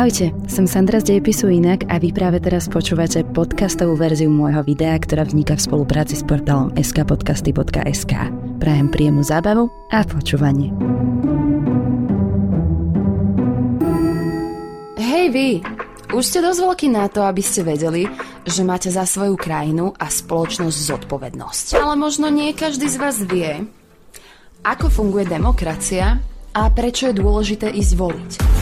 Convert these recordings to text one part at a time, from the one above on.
Ahojte, som Sandra z Dejepisu Inak a vy práve teraz počúvate podcastovú verziu môjho videa, ktorá vzniká v spolupráci s portálom skpodcasty.sk. Prajem príjemnú zábavu a počúvanie. Hej vy, už ste dosť veľký na to, aby ste vedeli, že máte za svoju krajinu a spoločnosť zodpovednosť. Ale možno nie každý z vás vie, ako funguje demokracia a prečo je dôležité ísť voliť.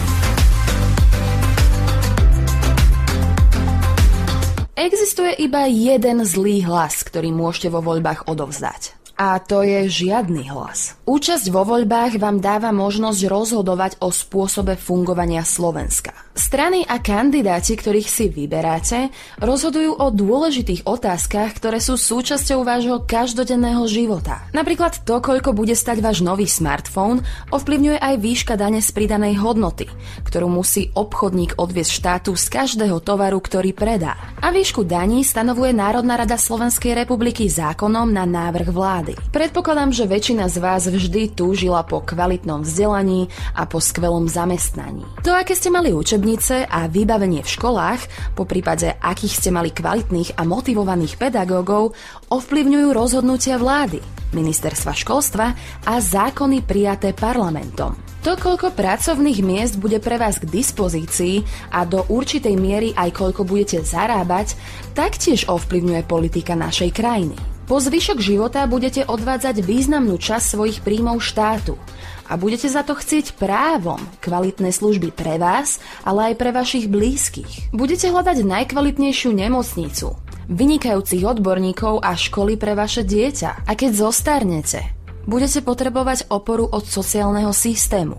Existuje iba jeden zlý hlas, ktorý môžete vo voľbách odovzdať. A to je žiadny hlas. Účasť vo voľbách vám dáva možnosť rozhodovať o spôsobe fungovania Slovenska. Strany a kandidáti, ktorých si vyberáte, rozhodujú o dôležitých otázkach, ktoré sú súčasťou vášho každodenného života. Napríklad to, koľko bude stať váš nový smartfón, ovplyvňuje aj výška dane z pridanej hodnoty, ktorú musí obchodník odviesť štátu z každého tovaru, ktorý predá. A výšku daní stanovuje Národná rada Slovenskej republiky zákonom na návrh vlády. Predpokladám, že väčšina z vás vždy túžila po kvalitnom vzdelaní a po skvelom zamestnaní. To, aké ste mali učebnice a vybavenie v školách, po prípade akých ste mali kvalitných a motivovaných pedagógov, ovplyvňujú rozhodnutia vlády, ministerstva školstva a zákony prijaté parlamentom. To, koľko pracovných miest bude pre vás k dispozícii a do určitej miery aj koľko budete zarábať, taktiež ovplyvňuje politika našej krajiny. Po zvyšok života budete odvádzať významnú časť svojich príjmov štátu – a budete za to chcieť právom kvalitné služby pre vás, ale aj pre vašich blízkych. Budete hľadať najkvalitnejšiu nemocnicu, vynikajúcich odborníkov a školy pre vaše dieťa. A keď zostarnete, budete potrebovať oporu od sociálneho systému.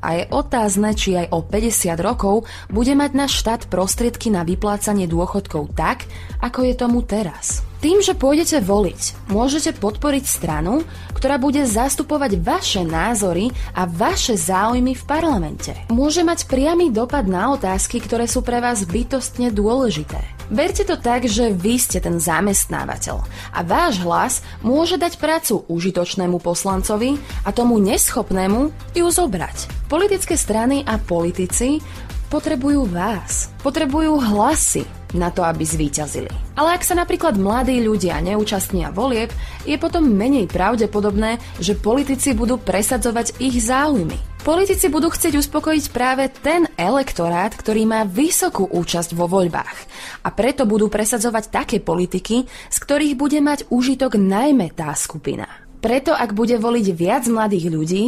A je otázne, či aj o 50 rokov bude mať náš štát prostriedky na vyplácanie dôchodkov tak, ako je tomu teraz. Tým, že pôjdete voliť, môžete podporiť stranu, ktorá bude zastupovať vaše názory a vaše záujmy v parlamente. Môže mať priamy dopad na otázky, ktoré sú pre vás bytostne dôležité. Berte to tak, že vy ste ten zamestnávateľ a váš hlas môže dať prácu užitočnému poslancovi a tomu neschopnému ju zobrať. Politické strany a politici potrebujú vás. Potrebujú hlasy, na to, aby zvíťazili. Ale ak sa napríklad mladí ľudia neúčastnia volieb, je potom menej pravdepodobné, že politici budú presadzovať ich záujmy. Politici budú chcieť uspokojiť práve ten elektorát, ktorý má vysokú účasť vo voľbách. A preto budú presadzovať také politiky, z ktorých bude mať úžitok najmä tá skupina. Preto ak bude voliť viac mladých ľudí,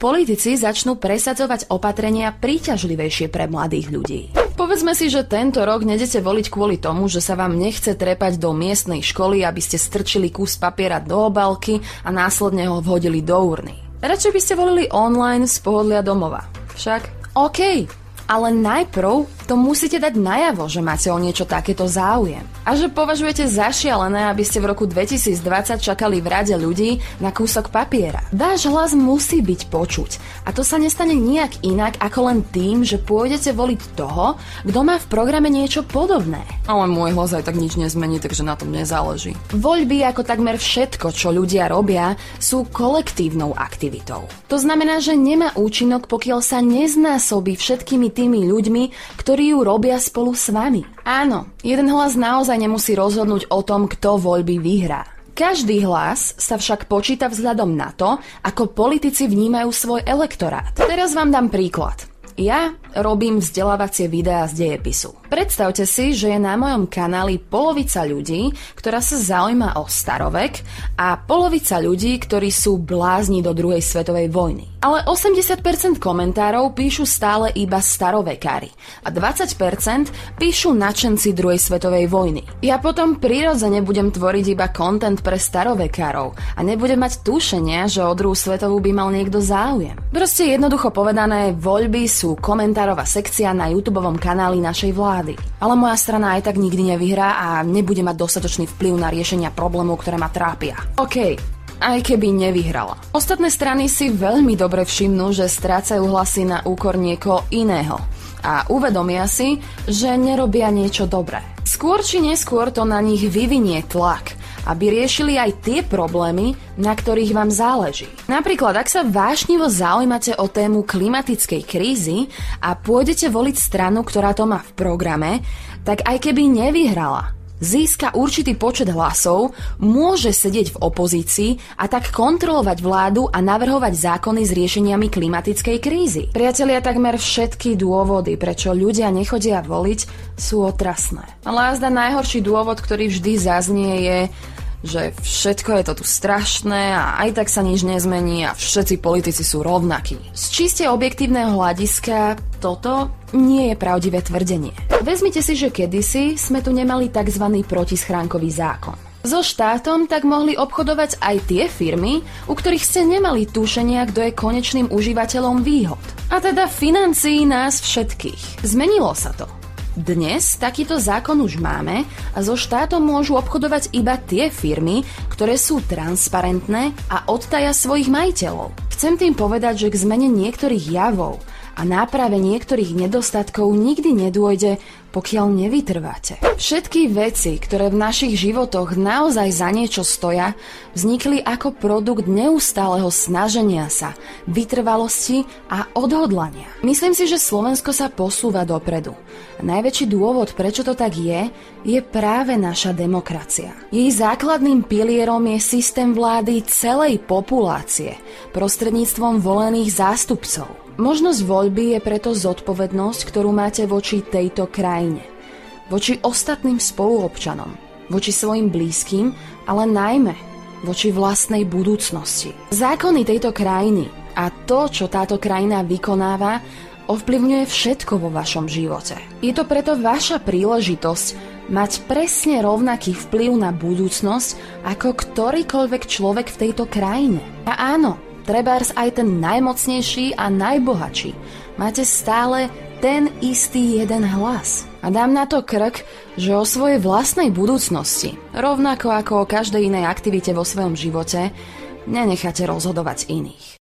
politici začnú presadzovať opatrenia príťažlivejšie pre mladých ľudí. Povedzme si, že tento rok nedete voliť kvôli tomu, že sa vám nechce trepať do miestnej školy, aby ste strčili kus papiera do obálky a následne ho vhodili do urny. Radšej by ste volili online z pohodlia domova. Však OK, ale najprv to musíte dať najavo, že máte o niečo takéto záujem. A že považujete za šialené, aby ste v roku 2020 čakali v rade ľudí na kúsok papiera. Váš hlas musí byť počuť. A to sa nestane nijak inak ako len tým, že pôjdete voliť toho, kto má v programe niečo podobné. Ale môj hlas aj tak nič nezmení, takže na tom nezáleží. Voľby, ako takmer všetko, čo ľudia robia, sú kolektívnou aktivitou. To znamená, že nemá účinok, pokiaľ sa neznásobí všetkými tými ľuďmi, ktorí ktorí ju robia spolu s vami. Áno, jeden hlas naozaj nemusí rozhodnúť o tom, kto voľby vyhrá. Každý hlas sa však počíta vzhľadom na to, ako politici vnímajú svoj elektorát. Teraz vám dám príklad. Ja robím vzdelávacie videá z dejepisu. Predstavte si, že je na mojom kanáli polovica ľudí, ktorá sa zaujíma o starovek a polovica ľudí, ktorí sú blázni do druhej svetovej vojny. Ale 80% komentárov píšu stále iba starovekári a 20% píšu načenci druhej svetovej vojny. Ja potom prirodzene budem tvoriť iba content pre starovekárov a nebudem mať tušenia, že o druhú svetovú by mal niekto záujem. Proste jednoducho povedané, voľby sú komentárová sekcia na YouTube kanáli našej vlády. Ale moja strana aj tak nikdy nevyhrá a nebude mať dostatočný vplyv na riešenia problémov, ktoré ma trápia. OK, aj keby nevyhrala. Ostatné strany si veľmi dobre všimnú, že strácajú hlasy na úkor niekoho iného a uvedomia si, že nerobia niečo dobré. Skôr či neskôr to na nich vyvinie tlak aby riešili aj tie problémy, na ktorých vám záleží. Napríklad, ak sa vášnivo zaujímate o tému klimatickej krízy a pôjdete voliť stranu, ktorá to má v programe, tak aj keby nevyhrala, získa určitý počet hlasov, môže sedieť v opozícii a tak kontrolovať vládu a navrhovať zákony s riešeniami klimatickej krízy. Priatelia, takmer všetky dôvody, prečo ľudia nechodia voliť, sú otrasné. Ale azda najhorší dôvod, ktorý vždy zaznie, je, že všetko je to tu strašné a aj tak sa nič nezmení a všetci politici sú rovnakí. Z čiste objektívneho hľadiska toto nie je pravdivé tvrdenie. Vezmite si, že kedysi sme tu nemali tzv. protischránkový zákon. So štátom tak mohli obchodovať aj tie firmy, u ktorých ste nemali tušenia, kto je konečným užívateľom výhod. A teda financií nás všetkých. Zmenilo sa to. Dnes takýto zákon už máme a so štátom môžu obchodovať iba tie firmy, ktoré sú transparentné a odtaja svojich majiteľov. Chcem tým povedať, že k zmene niektorých javov a náprave niektorých nedostatkov nikdy nedôjde, pokiaľ nevytrváte. Všetky veci, ktoré v našich životoch naozaj za niečo stoja, vznikli ako produkt neustáleho snaženia sa, vytrvalosti a odhodlania. Myslím si, že Slovensko sa posúva dopredu. Najväčší dôvod, prečo to tak je, je práve naša demokracia. Jej základným pilierom je systém vlády celej populácie prostredníctvom volených zástupcov. Možnosť voľby je preto zodpovednosť, ktorú máte voči tejto krajine. Voči ostatným spoluobčanom, voči svojim blízkym, ale najmä voči vlastnej budúcnosti. Zákony tejto krajiny a to, čo táto krajina vykonáva, ovplyvňuje všetko vo vašom živote. Je to preto vaša príležitosť mať presne rovnaký vplyv na budúcnosť ako ktorýkoľvek človek v tejto krajine. A áno, trebárs aj ten najmocnejší a najbohatší. Máte stále ten istý jeden hlas. A dám na to krk, že o svojej vlastnej budúcnosti, rovnako ako o každej inej aktivite vo svojom živote, nenecháte rozhodovať iných.